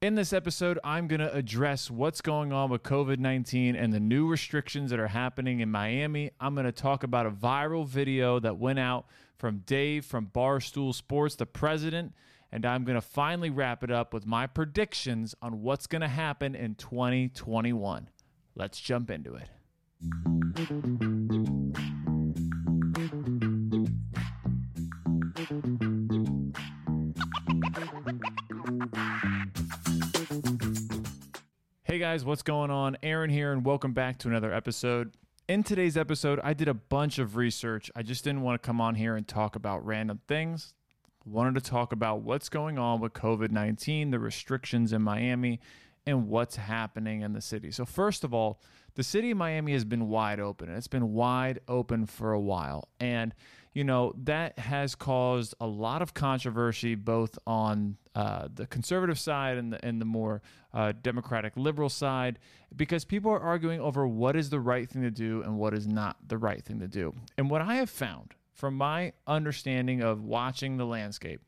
In this episode, I'm going to address what's going on with COVID 19 and the new restrictions that are happening in Miami. I'm going to talk about a viral video that went out from Dave from Barstool Sports, the president, and I'm going to finally wrap it up with my predictions on what's going to happen in 2021. Let's jump into it. Hey guys, what's going on? Aaron here, and welcome back to another episode. In today's episode, I did a bunch of research. I just didn't want to come on here and talk about random things. Wanted to talk about what's going on with COVID 19, the restrictions in Miami, and what's happening in the city. So, first of all, the city of Miami has been wide open, it's been wide open for a while. And, you know, that has caused a lot of controversy both on uh, the conservative side and the, and the more uh, democratic liberal side because people are arguing over what is the right thing to do and what is not the right thing to do. And what I have found from my understanding of watching the landscape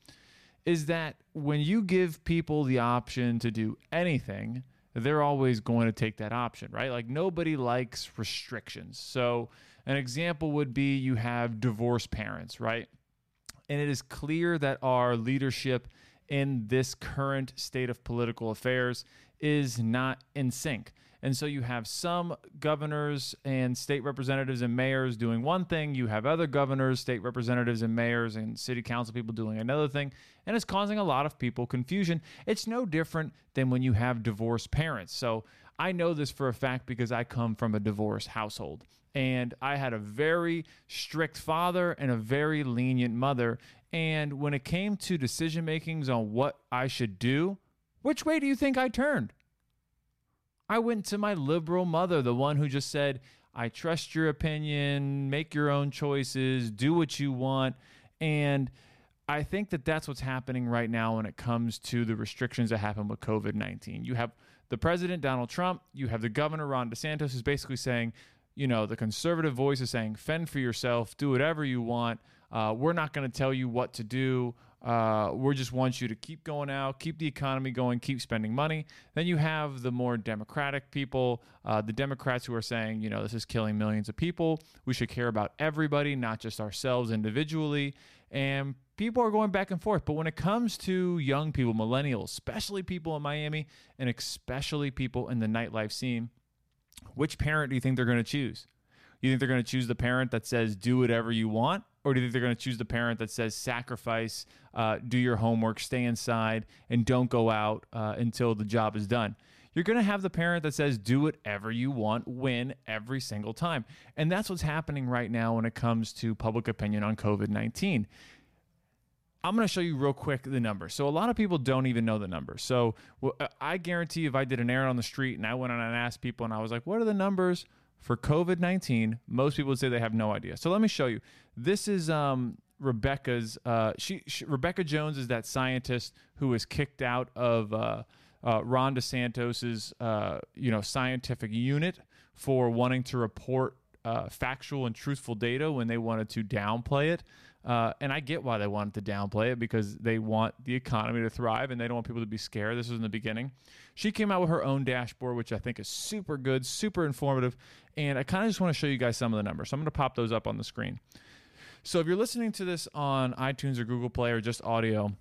is that when you give people the option to do anything, they're always going to take that option, right? Like nobody likes restrictions. So, an example would be you have divorced parents, right? And it is clear that our leadership in this current state of political affairs is not in sync. And so you have some governors and state representatives and mayors doing one thing, you have other governors, state representatives and mayors and city council people doing another thing, and it's causing a lot of people confusion. It's no different than when you have divorced parents. So I know this for a fact because I come from a divorced household. And I had a very strict father and a very lenient mother. And when it came to decision makings on what I should do, which way do you think I turned? I went to my liberal mother, the one who just said, I trust your opinion, make your own choices, do what you want. And I think that that's what's happening right now when it comes to the restrictions that happen with COVID 19. You have the president, Donald Trump, you have the governor, Ron DeSantis, who's basically saying, you know, the conservative voice is saying, fend for yourself, do whatever you want. Uh, we're not going to tell you what to do. Uh, we just want you to keep going out, keep the economy going, keep spending money. Then you have the more democratic people, uh, the Democrats who are saying, you know, this is killing millions of people. We should care about everybody, not just ourselves individually. And people are going back and forth. But when it comes to young people, millennials, especially people in Miami, and especially people in the nightlife scene, which parent do you think they're going to choose? You think they're going to choose the parent that says, do whatever you want? Or do you think they're going to choose the parent that says, sacrifice, uh, do your homework, stay inside, and don't go out uh, until the job is done? You're going to have the parent that says, do whatever you want, win every single time. And that's what's happening right now when it comes to public opinion on COVID 19. I'm going to show you real quick the numbers. So a lot of people don't even know the numbers. So I guarantee if I did an errand on the street and I went on and asked people and I was like, "What are the numbers for COVID-19?" Most people would say they have no idea. So let me show you. This is um, Rebekah's. Uh, she, she, Rebekah Jones is that scientist who was kicked out of. Uh, uh, Ron DeSantis's, uh, you know, scientific unit for wanting to report uh, factual and truthful data when they wanted to downplay it. Uh, and I get why they wanted to downplay it because they want the economy to thrive and they don't want people to be scared. This was in the beginning. She came out with her own dashboard, which I think is super good, super informative. And I kind of just want to show you guys some of the numbers. So I'm going to pop those up on the screen. So if you're listening to this on iTunes or Google Play or just audio,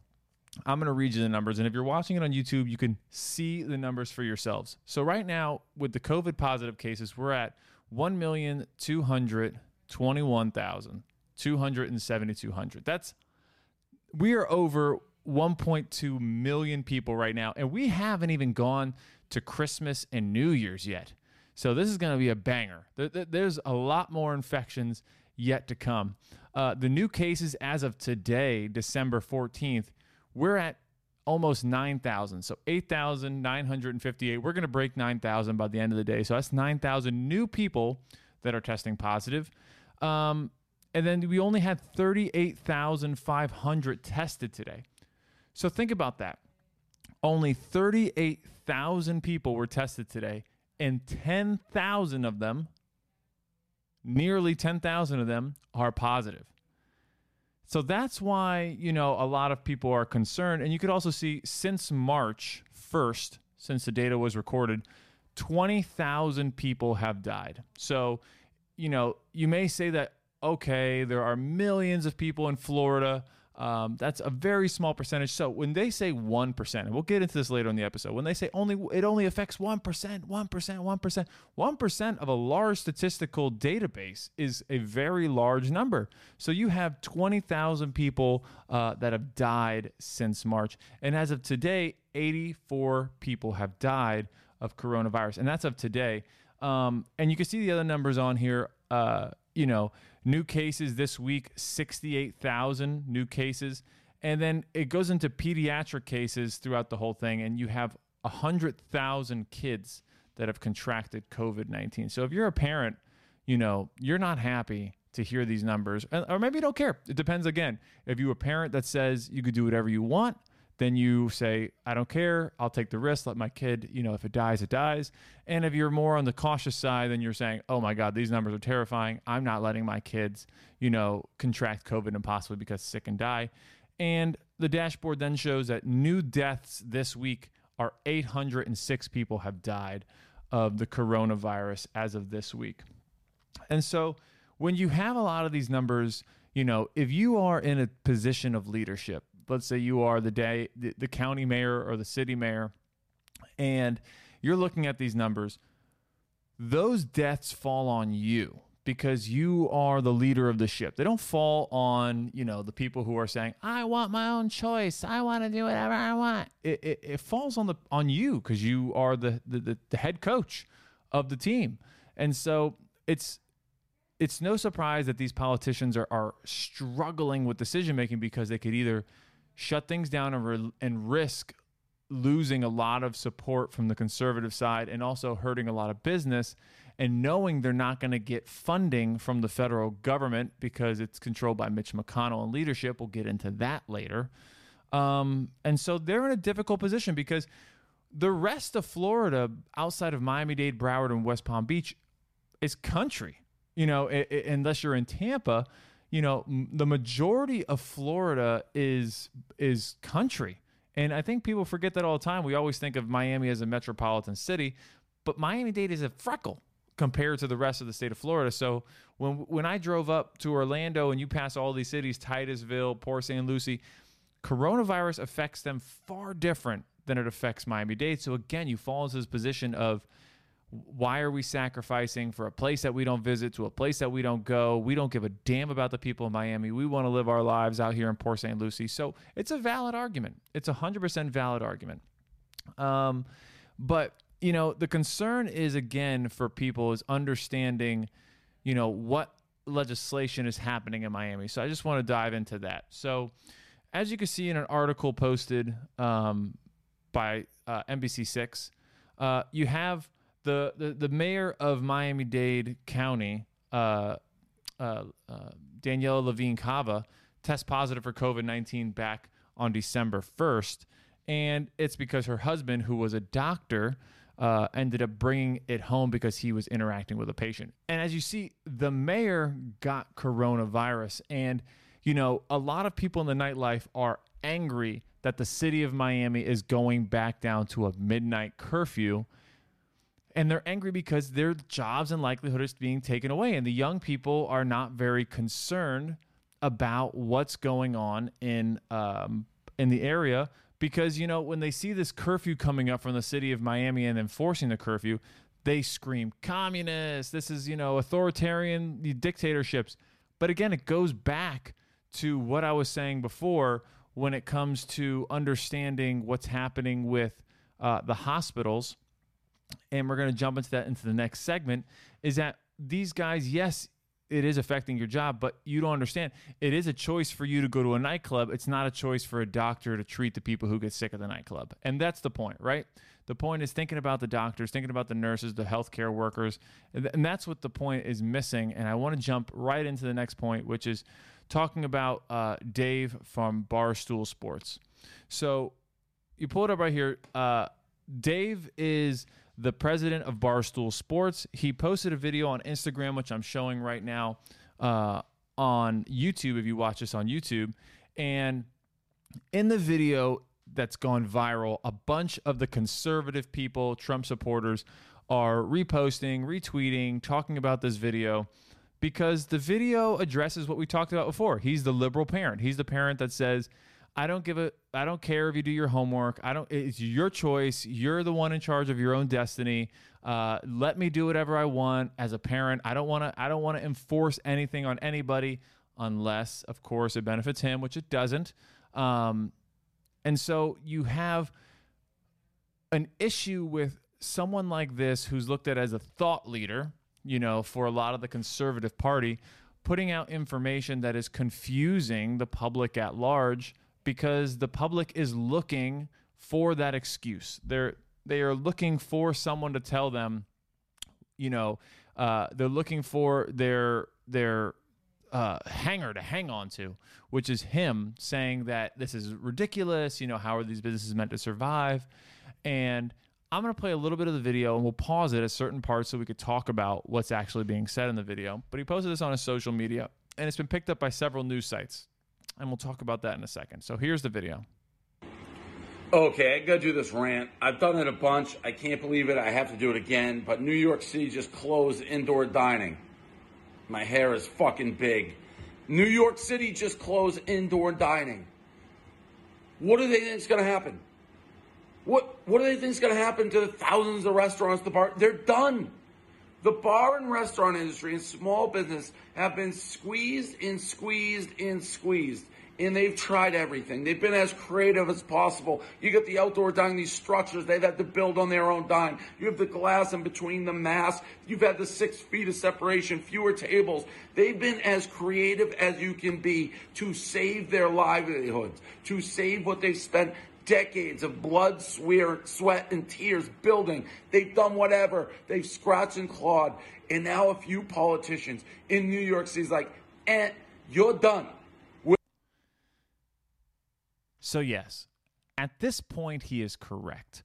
I'm going to read you the numbers. And if you're watching it on YouTube, you can see the numbers for yourselves. So, right now, with the COVID positive cases, we're at 1,221,272. That's, we are over 1.2 million people right now. And we haven't even gone to Christmas and New Year's yet. So, this is going to be a banger. There's a lot more infections yet to come. Uh, the new cases as of today, December 14th, we're at almost 9,000. So 8,958. We're going to break 9,000 by the end of the day. So that's 9,000 new people that are testing positive. Um, and then we only had 38,500 tested today. So think about that. Only 38,000 people were tested today, and 10,000 of them, nearly 10,000 of them, are positive. So that's why, you know, a lot of people are concerned. And you could also see since March 1st, since the data was recorded, 20,000 people have died. So, you know, you may say that, okay, there are millions of people in Florida. Um, that's a very small percentage. So when they say 1%, and we'll get into this later in the episode, when they say only it only affects 1%, 1%, 1%, 1% of a large statistical database is a very large number. So you have 20,000 people uh, that have died since March. And as of today, 84 people have died of coronavirus. And that's of today. Um, and you can see the other numbers on here. Uh, you know, new cases this week 68,000 new cases. And then it goes into pediatric cases throughout the whole thing, and you have 100,000 kids that have contracted COVID 19. So if you're a parent, you know, you're not happy to hear these numbers, or maybe you don't care. It depends again. If you're a parent that says you could do whatever you want, then you say, I don't care. I'll take the risk. Let my kid, you know, if it dies, it dies. And if you're more on the cautious side, then you're saying, oh my God, these numbers are terrifying. I'm not letting my kids, you know, contract COVID and possibly because sick and die. And the dashboard then shows that new deaths this week are 806 people have died of the coronavirus as of this week. And so when you have a lot of these numbers, you know, if you are in a position of leadership, let's say you are the day the, the county mayor or the city mayor and you're looking at these numbers those deaths fall on you because you are the leader of the ship. They don't fall on, you know, the people who are saying, "I want my own choice. I want to do whatever I want." It, it, it falls on the on you because you are the, the the head coach of the team, and so it's it's no surprise that these politicians are are struggling with decision making because they could either shut things down and, re- and risk losing a lot of support from the conservative side and also hurting a lot of business and knowing they're not going to get funding from the federal government because it's controlled by Mitch McConnell and leadership. We'll get into that later. Um, and so they're in a difficult position because the rest of Florida, outside of Miami Dade, Broward, and West Palm Beach, is country. You know, it, it, unless you're in Tampa, you know, m- the majority of Florida is is country. And I think people forget that all the time. We always think of Miami as a metropolitan city, but Miami Dade is a freckle compared to the rest of the state of Florida. So when when I drove up to Orlando and you pass all these cities, Titusville, Port St. Lucie, coronavirus affects them far different than it affects Miami Dade. So again, you fall into this position of why are we sacrificing for a place that we don't visit to a place that we don't go? We don't give a damn about the people in Miami. We want to live our lives out here in Port St. Lucie. So it's a valid argument. It's a 100% valid argument. Um, but, you know, the concern is, again, for people is understanding, you know, what legislation is happening in Miami. So I just want to dive into that. So, as you can see in an article posted um, by uh, NBC6, uh, you have the, the, the mayor of Miami Dade County, uh, uh, uh, Daniella Levine Cava, test positive for COVID 19 back on December 1st. And it's because her husband, who was a doctor, uh, ended up bringing it home because he was interacting with a patient. And as you see, the mayor got coronavirus. And, you know, a lot of people in the nightlife are angry that the city of Miami is going back down to a midnight curfew and they're angry because their jobs and likelihood is being taken away and the young people are not very concerned about what's going on in um, in the area because you know when they see this curfew coming up from the city of Miami and enforcing the curfew they scream communist this is you know authoritarian dictatorships. But again it goes back to what I was saying before when it comes to understanding what's happening with uh, the hospitals and we're going to jump into that into the next segment, is that these guys, yes, it is affecting your job, but you don't understand. It is a choice for you to go to a nightclub. It's not a choice for a doctor to treat the people who get sick at the nightclub. And that's the point, right? The point is thinking about the doctors, thinking about the nurses, the healthcare workers. And that's what the point is missing. And I want to jump right into the next point, which is talking about uh, Dave from Barstool Sports. So you pull it up right here. Uh, Dave is the president of Barstool Sports. He posted a video on Instagram, which I'm showing right now uh, on YouTube if you watch this on YouTube. And in the video that's gone viral, a bunch of the conservative people, Trump supporters, are reposting, retweeting, talking about this video because the video addresses what we talked about before. He's the liberal parent. He's the parent that says, I don't give a I don't care if you do your homework. I don't it's your choice. You're the one in charge of your own destiny. Uh, let me do whatever I want as a parent. I don't want to I don't want to enforce anything on anybody unless of course it benefits him, which it doesn't. Um, and so you have an issue with someone like this who's looked at as a thought leader, you know, for a lot of the conservative party, putting out information that is confusing the public at large because the public is looking for that excuse. They're they are looking for someone to tell them, you know, uh, they're looking for their their uh, hanger to hang on to, which is him saying that this is ridiculous. You know, how are these businesses meant to survive? And I'm going to play a little bit of the video and we'll pause it at certain parts so we could talk about what's actually being said in the video. But he posted this on his social media and it's been picked up by several news sites. And we'll talk about that in a second. So here's the video. Okay, I gotta do this rant. I've done it a bunch. I can't believe it. I have to do it again. But New York City just closed indoor dining. My hair is fucking big. New York City just closed indoor dining. What do they think is gonna happen? What what do they think is gonna happen to the thousands of restaurants, the bar? They're done. The bar and restaurant industry and small business have been squeezed and squeezed and squeezed and they've tried everything. They've been as creative as possible. You get the outdoor dining, these structures they've had to build on their own dime. You have the glass in between the masks. You've had the six feet of separation, fewer tables. They've been as creative as you can be to save their livelihoods, to save what they've spent decades of blood, sweat, and tears building. They've done whatever. They've scratched and clawed. And now a few politicians in New York City's like, eh, you're done. So, yes, at this point, he is correct.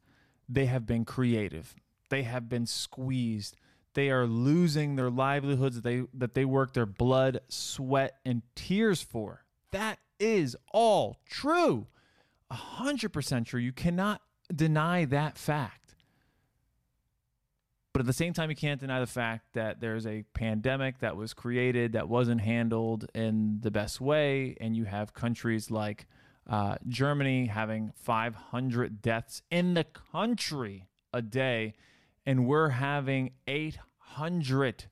They have been creative, they have been squeezed. They are losing their livelihoods that they, that they work their blood, sweat, and tears for. That is all true. 100% true. You cannot deny that fact. But at the same time, you can't deny the fact that there's a pandemic that was created that wasn't handled in the best way. And you have countries like uh, Germany having 500 deaths in the country a day, and we're having 800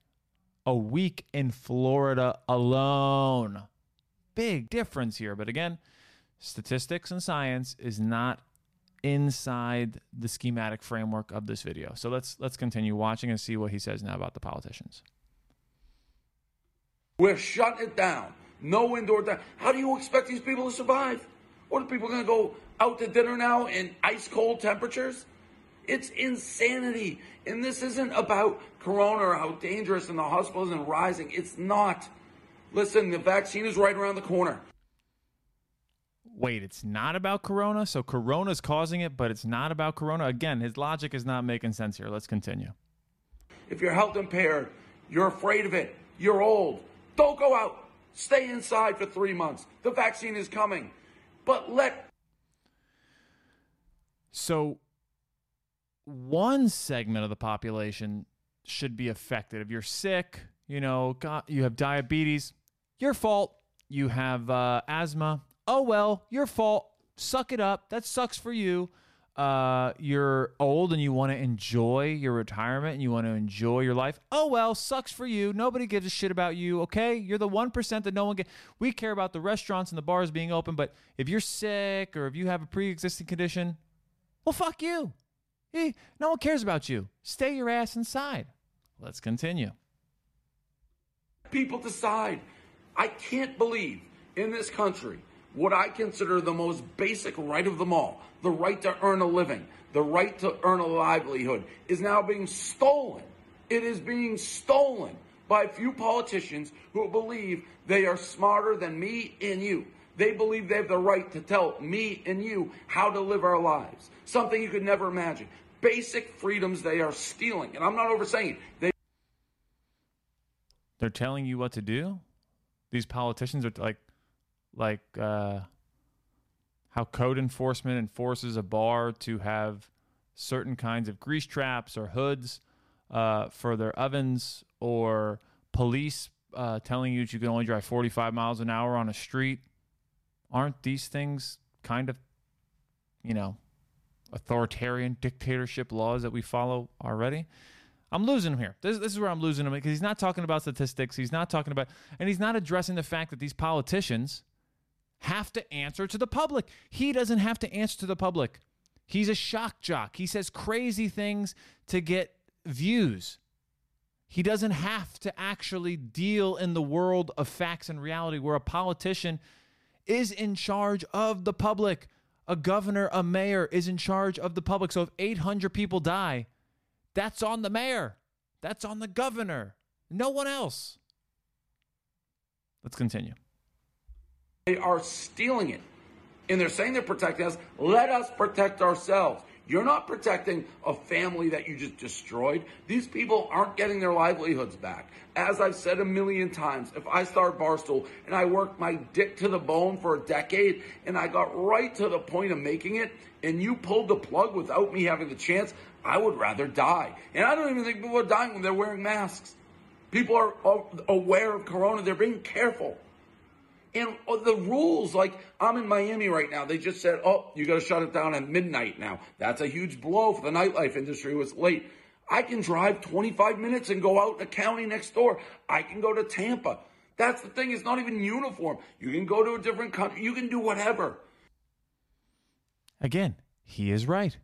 a week in Florida alone. Big difference here. But again, statistics and science is not inside the schematic framework of this video. So let's let's continue watching and see what he says now about the politicians. We're shutting it down. No indoor dining. How do you expect these people to survive? What are people going to go out to dinner now in ice cold temperatures? It's insanity. And this isn't about corona or how dangerous and the hospitals and rising. It's not. Listen, the vaccine is right around the corner. Wait, it's not about corona? So corona's causing it, but it's not about corona? Again, his logic is not making sense here. Let's continue. If you're health impaired, you're afraid of it, you're old, don't go out. Stay inside for three months. The vaccine is coming. But let. So, one segment of the population should be affected. If you're sick, you know, got, you have diabetes, your fault. You have uh, asthma, oh well, your fault. Suck it up. That sucks for you uh, you're old and you want to enjoy your retirement and you want to enjoy your life, oh well, sucks for you. Nobody gives a shit about you, okay? You're the 1% that no one get. We care about the restaurants and the bars being open, but if you're sick or if you have a pre existing condition, well, fuck you. Hey, no one cares about you. Stay your ass inside. Let's continue. People decide. I can't believe in this country what I consider the most basic right of them all the right to earn a living, the right to earn a livelihood, is now being stolen. It is being stolen by a few politicians who believe they are smarter than me and you. They believe they have the right to tell me and you how to live our lives. Something you could never imagine. Basic freedoms they are stealing. And I'm not oversaying it. They They're telling you what to do? these politicians are like like uh, how code enforcement enforces a bar to have certain kinds of grease traps or hoods uh, for their ovens, or police uh, telling you that you can only drive 45 miles an hour on a street. Aren't these things kind of, you know, authoritarian dictatorship laws that we follow already? I'm losing him here. This, this is where I'm losing him because he's not talking about statistics. He's not talking about, and he's not addressing the fact that these politicians have to answer to the public. He doesn't have to answer to the public. He's a shock jock. He says crazy things to get views. He doesn't have to actually deal in the world of facts and reality where a politician is in charge of the public. A governor, a mayor is in charge of the public. So if 800 people die, that's on the mayor. That's on the governor. No one else. Let's continue. They are stealing it. And they're saying they're protecting us. Let us protect ourselves. You're not protecting a family that you just destroyed. These people aren't getting their livelihoods back. As I've said a million times, if I start Barstool and I worked my dick to the bone for a decade and I got right to the point of making it and you pulled the plug without me having the chance, I would rather die. And I don't even think people are dying when they're wearing masks. People are aware of corona. They're being careful. And oh, the rules, like I'm in Miami right now, they just said, oh, you got to shut it down at midnight now. That's a huge blow for the nightlife industry. It was late. I can drive 25 minutes and go out in the county next door. I can go to Tampa. That's the thing. It's not even uniform. You can go to a different country. You can do whatever. Again, he is right.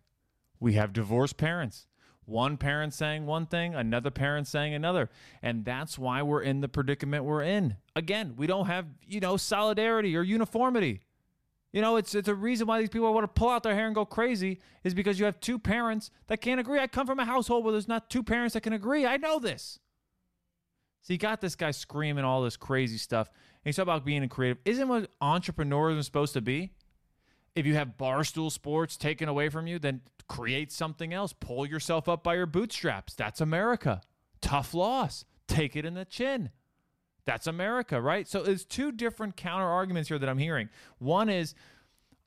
We have divorced parents one parent saying one thing, another parent saying another. And that's why we're in the predicament we're in. Again, we don't have, you know, solidarity or uniformity. You know, it's it's a reason why these people want to pull out their hair and go crazy is because you have two parents that can't agree. I come from a household where there's not two parents that can agree. I know this. So you got this guy screaming all this crazy stuff. And he's talking about being a creative. Isn't what entrepreneurism supposed to be? If you have barstool sports taken away from you, then create something else. Pull yourself up by your bootstraps. That's America. Tough loss. Take it in the chin. That's America, right? So there's two different counter arguments here that I'm hearing. One is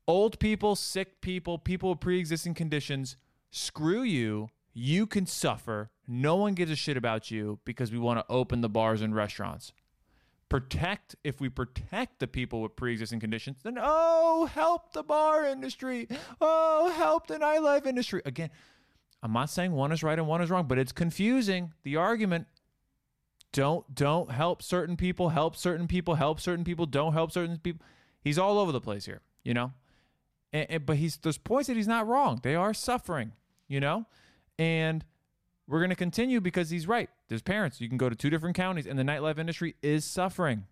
old people, sick people, people with pre existing conditions, screw you. You can suffer. No one gives a shit about you because we want to open the bars and restaurants protect if we protect the people with pre-existing conditions then oh help the bar industry oh help the nightlife industry again i'm not saying one is right and one is wrong but it's confusing the argument don't don't help certain people help certain people help certain people don't help certain people he's all over the place here you know and, and, but he's there's points that he's not wrong they are suffering you know and we're going to continue because he's right. There's parents. You can go to two different counties, and the nightlife industry is suffering.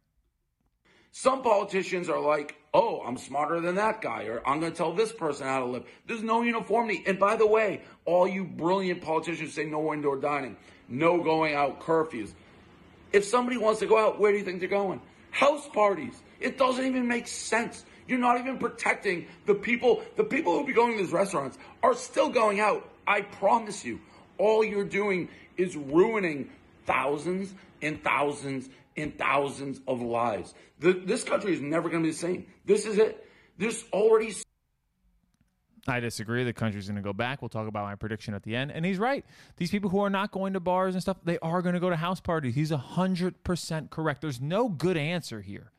Some politicians are like, oh, I'm smarter than that guy, or I'm going to tell this person how to live. There's no uniformity. And by the way, all you brilliant politicians say no indoor dining, no going out curfews. If somebody wants to go out, where do you think they're going? House parties. It doesn't even make sense. You're not even protecting the people. The people who be going to these restaurants are still going out. I promise you all you're doing is ruining thousands and thousands and thousands of lives. The, this country is never going to be the same. This is it. There's already. I disagree. The country's going to go back. We'll talk about my prediction at the end. And he's right. These people who are not going to bars and stuff, they are going to go to house parties. He's 100% correct. There's no good answer here.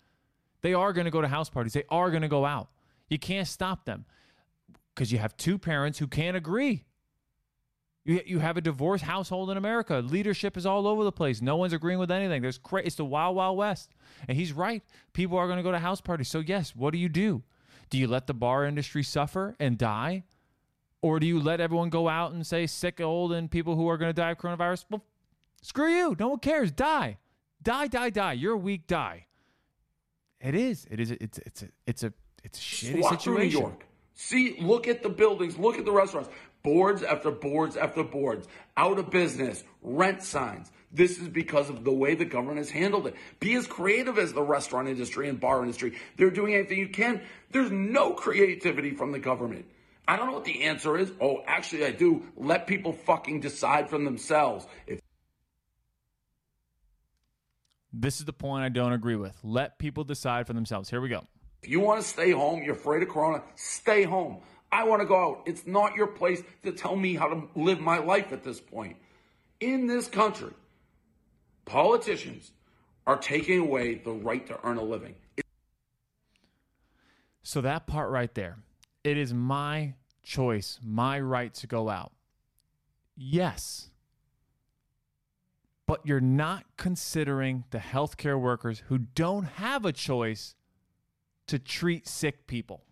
They are going to go to house parties. They are going to go out. You can't stop them because you have two parents who can't agree. You, you have a divorced household in America. Leadership is all over the place. No one's agreeing with anything. There's cra- it's the wild, wild west. And he's right. People are going to go to house parties. So yes, what do you do? Do you let the bar industry suffer and die, or do you let everyone go out and say sick, old, and people who are going to die of coronavirus? Well, screw you. No one cares. Die, die, die, die. You're weak. Die. It is. It is. It's. It's a. It's a. It's a shitty Walk situation. New York. See, look at the buildings, look at the restaurants. Boards after boards after boards, out of business, rent signs. This is because of the way the government has handled it. Be as creative as the restaurant industry and bar industry. They're doing anything you can. There's no creativity from the government. I don't know what the answer is. Oh, actually, I do. Let people fucking decide for themselves. If This is the point I don't agree with. Let people decide for themselves. Here we go. If you want to stay home, you're afraid of corona, stay home. I want to go out. It's not your place to tell me how to live my life at this point. In this country, politicians are taking away the right to earn a living. So that part right there, it is my choice, my right to go out. Yes. But you're not considering the healthcare workers who don't have a choice to treat sick people.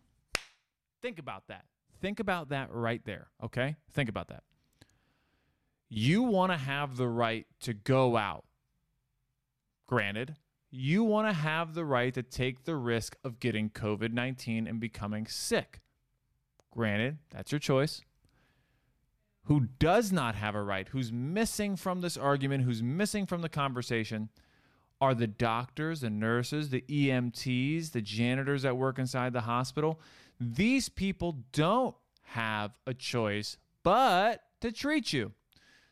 Think about that. Think about that right there, okay? Think about that. You want to have the right to go out. Granted, you want to have the right to take the risk of getting COVID 19 and becoming sick. Granted, that's your choice. Who does not have a right, who's missing from this argument, who's missing from the conversation, are the doctors, the nurses, the EMTs, the janitors that work inside the hospital. These people don't have a choice but to treat you.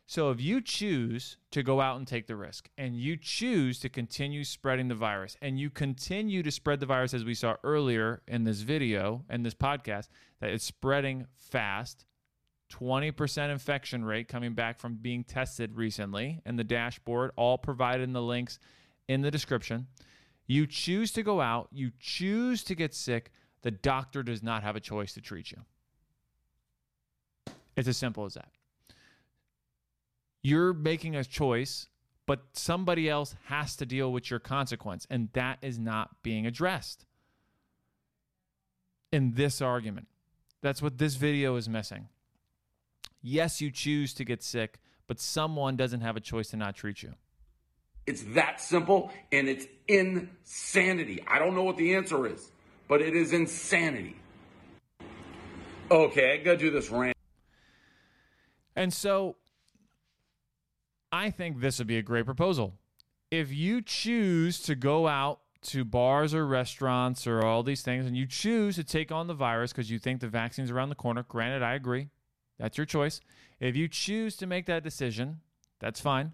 So if you choose to go out and take the risk and you choose to continue spreading the virus and you continue to spread the virus as we saw earlier in this video and this podcast that it's spreading fast 20% infection rate coming back from being tested recently and the dashboard all provided in the links in the description. You choose to go out you choose to get sick the doctor does not have a choice to treat you. It's as simple as that you're making a choice, but somebody else has to deal with your consequence. And that is not being addressed in this argument. That's what this video is missing. Yes, you choose to get sick, but someone doesn't have a choice to not treat you. It's that simple and it's insanity. I don't know what the answer is, but it is insanity. Okay, I gotta do this rant. And so I think this would be a great proposal. If you choose to go out to bars or restaurants or all these things and you choose to take on the virus because you think the vaccine's around the corner, granted, I agree. That's your choice. If you choose to make that decision, that's fine.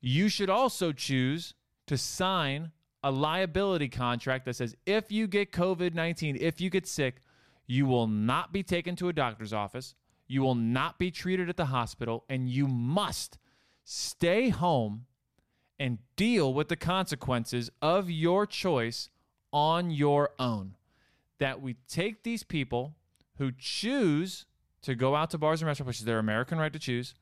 You should also choose to sign a liability contract that says if you get COVID 19, if you get sick, you will not be taken to a doctor's office, you will not be treated at the hospital, and you must stay home and deal with the consequences of your choice on your own. That we take these people who choose to go out to bars and restaurants, which is their American right to choose.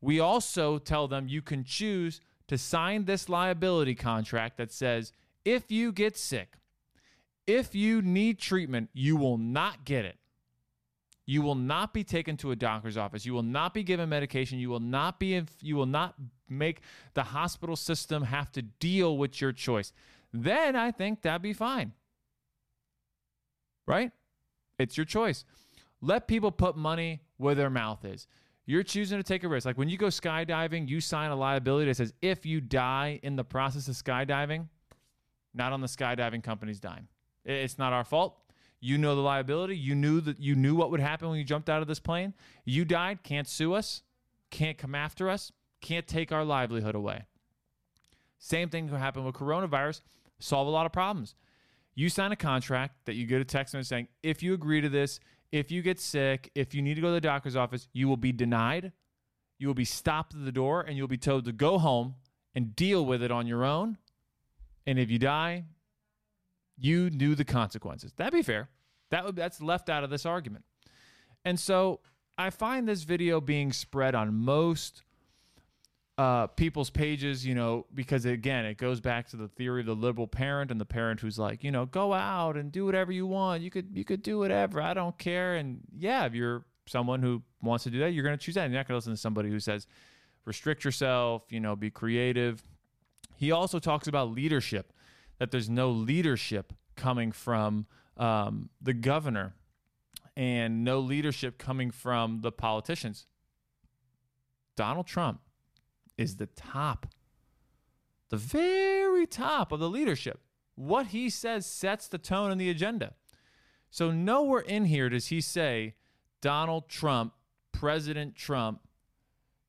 We also tell them you can choose to sign this liability contract that says if you get sick, if you need treatment, you will not get it. You will not be taken to a doctor's office. You will not be given medication. You will not be you will not make the hospital system have to deal with your choice. Then I think that'd be fine. Right? It's your choice. Let people put money where their mouth is. You're choosing to take a risk. Like when you go skydiving, you sign a liability that says if you die in the process of skydiving, not on the skydiving company's dime. It's not our fault. You know the liability. You knew that you knew what would happen when you jumped out of this plane. You died, can't sue us, can't come after us, can't take our livelihood away. Same thing could happen with coronavirus, solve a lot of problems. You sign a contract that you get a text message saying, if you agree to this, if you get sick, if you need to go to the doctor's office, you will be denied. You will be stopped at the door and you'll be told to go home and deal with it on your own. And if you die, you knew the consequences. That'd be fair. That would that's left out of this argument. And so I find this video being spread on most uh, people's pages, you know, because again, it goes back to the theory of the liberal parent and the parent who's like, you know, go out and do whatever you want. You could you could do whatever. I don't care. And yeah, if you're someone who wants to do that, you're going to choose that. You're not going to listen to somebody who says restrict yourself, you know, be creative. He also talks about leadership that there's no leadership coming from um, the governor and no leadership coming from the politicians. Donald Trump is the top, the very top of the leadership. What he says sets the tone and the agenda. So, nowhere in here does he say Donald Trump, President Trump,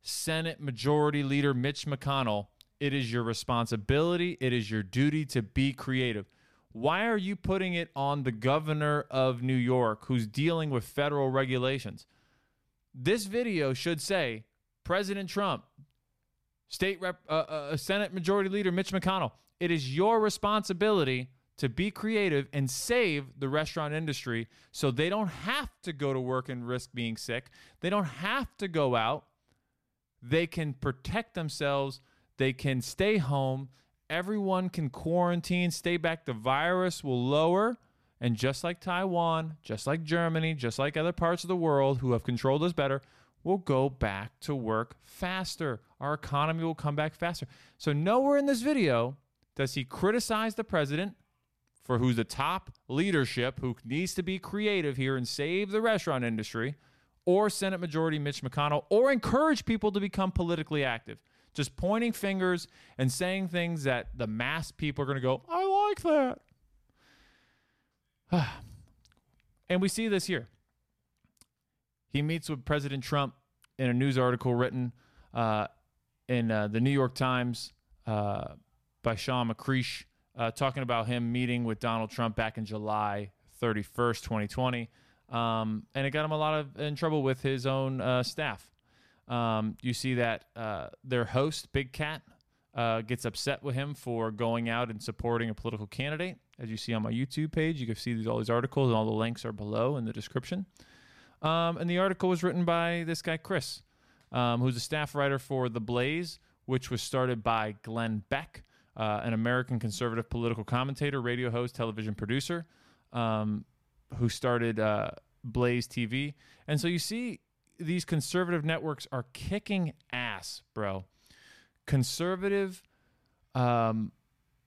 Senate Majority Leader Mitch McConnell It is your responsibility, it is your duty to be creative. Why are you putting it on the governor of New York who's dealing with federal regulations? This video should say President Trump, State Rep, uh, uh, Senate Majority Leader Mitch McConnell, it is your responsibility to be creative and save the restaurant industry so they don't have to go to work and risk being sick. They don't have to go out. They can protect themselves. They can stay home. Everyone can quarantine, stay back. The virus will lower. And just like Taiwan, just like Germany, just like other parts of the world who have controlled us better, we'll go back to work faster. Our economy will come back faster. So, nowhere in this video does he criticize the president for who's the top leadership who needs to be creative here and save the restaurant industry, or Senate Majority Mitch McConnell, or encourage people to become politically active. Just pointing fingers and saying things that the mass people are going to go, I like that. and we see this here. He meets with President Trump in a news article written uh, in uh, the New York Times uh, by Sean McCreesh, uh, talking about him meeting with Donald Trump back in July 31st, 2020. Um, and it got him a lot of in trouble with his own uh, staff. Um, you see that uh, their host, Big Cat, gets upset with him for going out and supporting a political candidate. As you see on my YouTube page, you can see these, all these articles, and all the links are below in the description. Um, and the article was written by this guy, Chris, um, who's a staff writer for The Blaze, which was started by Glenn Beck, uh, an American conservative political commentator, radio host, television producer, um, who started uh, Blaze TV. And so you see, these conservative networks are kicking ass, bro. Conservative um,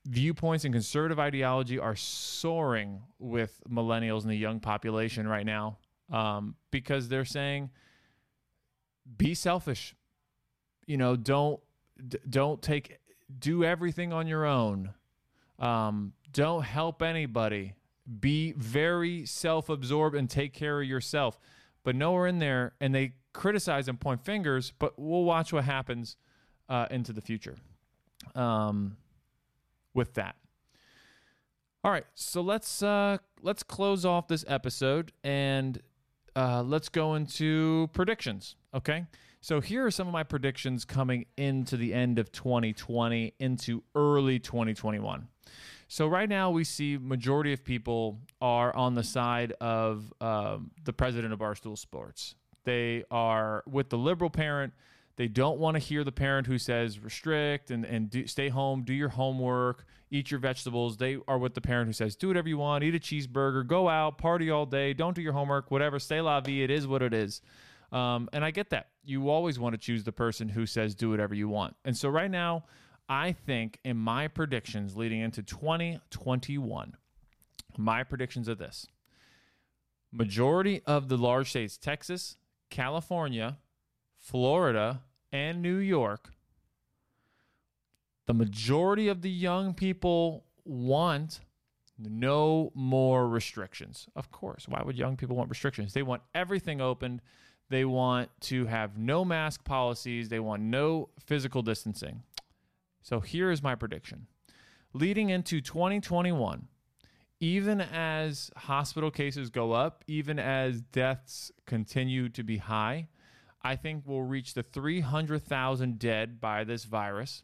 viewpoints and conservative ideology are soaring with millennials and the young population right now um, because they're saying be selfish. You know don't d- don't take do everything on your own. Um, don't help anybody. Be very self-absorbed and take care of yourself but nowhere in there and they criticize and point fingers but we'll watch what happens uh, into the future um, with that all right so let's uh, let's close off this episode and uh, let's go into predictions. Okay. So here are some of my predictions coming into the end of 2020 into early 2021. So right now we see majority of people are on the side of um, the president of Barstool Sports. They are with the liberal parent. They don't want to hear the parent who says restrict and, and do, stay home, do your homework, eat your vegetables. They are with the parent who says do whatever you want, eat a cheeseburger, go out, party all day, don't do your homework, whatever. Stay la vie. It is what it is. Um, and I get that. You always want to choose the person who says do whatever you want. And so right now, I think in my predictions leading into 2021, my predictions are this majority of the large states, Texas, California, Florida, and New York, the majority of the young people want no more restrictions. Of course. Why would young people want restrictions? They want everything opened. They want to have no mask policies. They want no physical distancing. So here is my prediction. Leading into 2021, even as hospital cases go up, even as deaths continue to be high, I think we'll reach the 300,000 dead by this virus.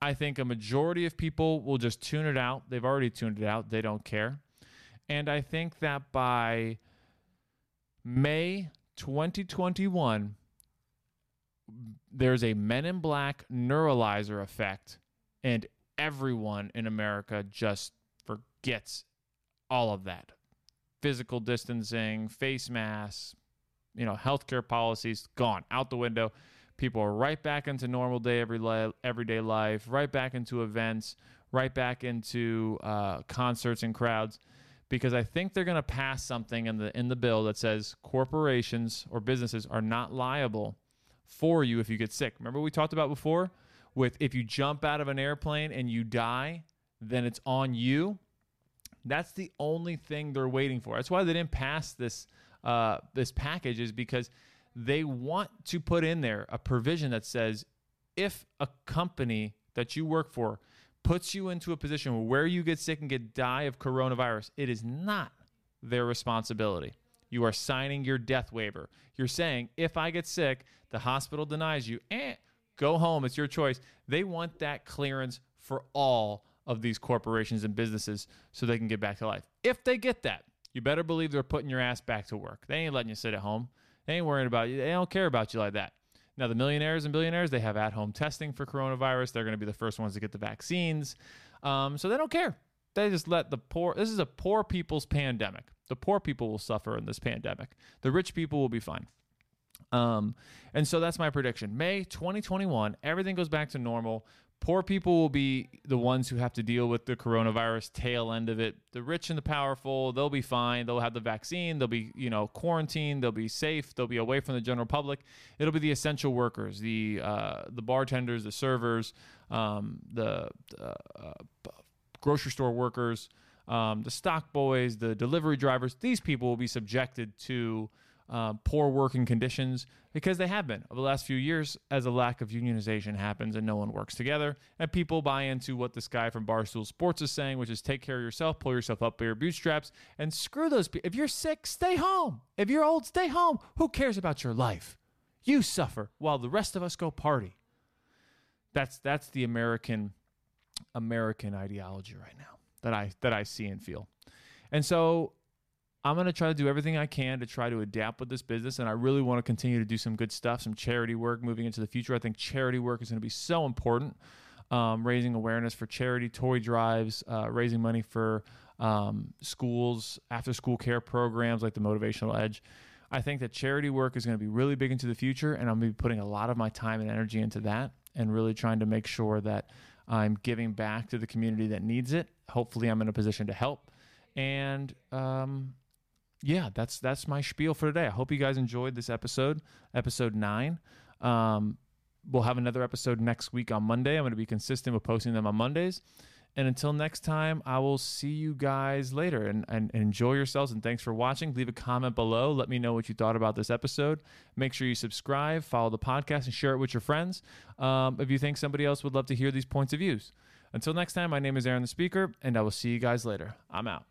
I think a majority of people will just tune it out. They've already tuned it out, they don't care. And I think that by May 2021, there's a Men in Black neuralizer effect, and everyone in America just forgets all of that physical distancing, face masks, you know, healthcare policies gone out the window. People are right back into normal day every li- everyday life, right back into events, right back into uh, concerts and crowds, because I think they're going to pass something in the in the bill that says corporations or businesses are not liable for you if you get sick. Remember we talked about before with if you jump out of an airplane and you die, then it's on you. That's the only thing they're waiting for. That's why they didn't pass this uh, this package is because they want to put in there a provision that says if a company that you work for puts you into a position where you get sick and get die of coronavirus, it is not their responsibility. You are signing your death waiver. You're saying, if I get sick, the hospital denies you, eh, go home. It's your choice. They want that clearance for all of these corporations and businesses so they can get back to life. If they get that, you better believe they're putting your ass back to work. They ain't letting you sit at home. They ain't worrying about you. They don't care about you like that. Now, the millionaires and billionaires, they have at home testing for coronavirus. They're going to be the first ones to get the vaccines. Um, so they don't care. They just let the poor, this is a poor people's pandemic. The poor people will suffer in this pandemic. The rich people will be fine. Um, and so that's my prediction. May 2021, everything goes back to normal. Poor people will be the ones who have to deal with the coronavirus tail end of it. The rich and the powerful, they'll be fine. They'll have the vaccine. They'll be, you know, quarantined. They'll be safe. They'll be away from the general public. It'll be the essential workers, the uh, the bartenders, the servers, um, the uh, grocery store workers, um, the stock boys, the delivery drivers. These people will be subjected to uh, poor working conditions because they have been over the last few years as a lack of unionization happens and no one works together. And people buy into what this guy from Barstool Sports is saying, which is take care of yourself, pull yourself up by your bootstraps, and screw those people. If you're sick, stay home. If you're old, stay home. Who cares about your life? You suffer while the rest of us go party. That's that's the American American ideology right now that I that I see and feel. And so I'm going to try to do everything I can to try to adapt with this business. And I really want to continue to do some good stuff, some charity work moving into the future. I think charity work is going to be so important. Um, raising awareness for charity, toy drives, uh, raising money for um, schools, after school care programs like the Motivational Edge. I think that charity work is going to be really big into the future. And I'm going to be putting a lot of my time and energy into that and really trying to make sure that I'm giving back to the community that needs it. Hopefully, I'm in a position to help. And, um, yeah, that's that's my spiel for today. I hope you guys enjoyed this episode, episode nine. Um, we'll have another episode next week on Monday. I'm going to be consistent with posting them on Mondays. And until next time, I will see you guys later and, and, enjoy yourselves. And thanks for watching. Leave a comment below. Let me know what you thought about this episode. Make sure you subscribe, follow the podcast, and share it with your friends um, if you think somebody else would love to hear these points of views. Until next time, my name is Aaron the Speaker, and I will see you guys later. I'm out.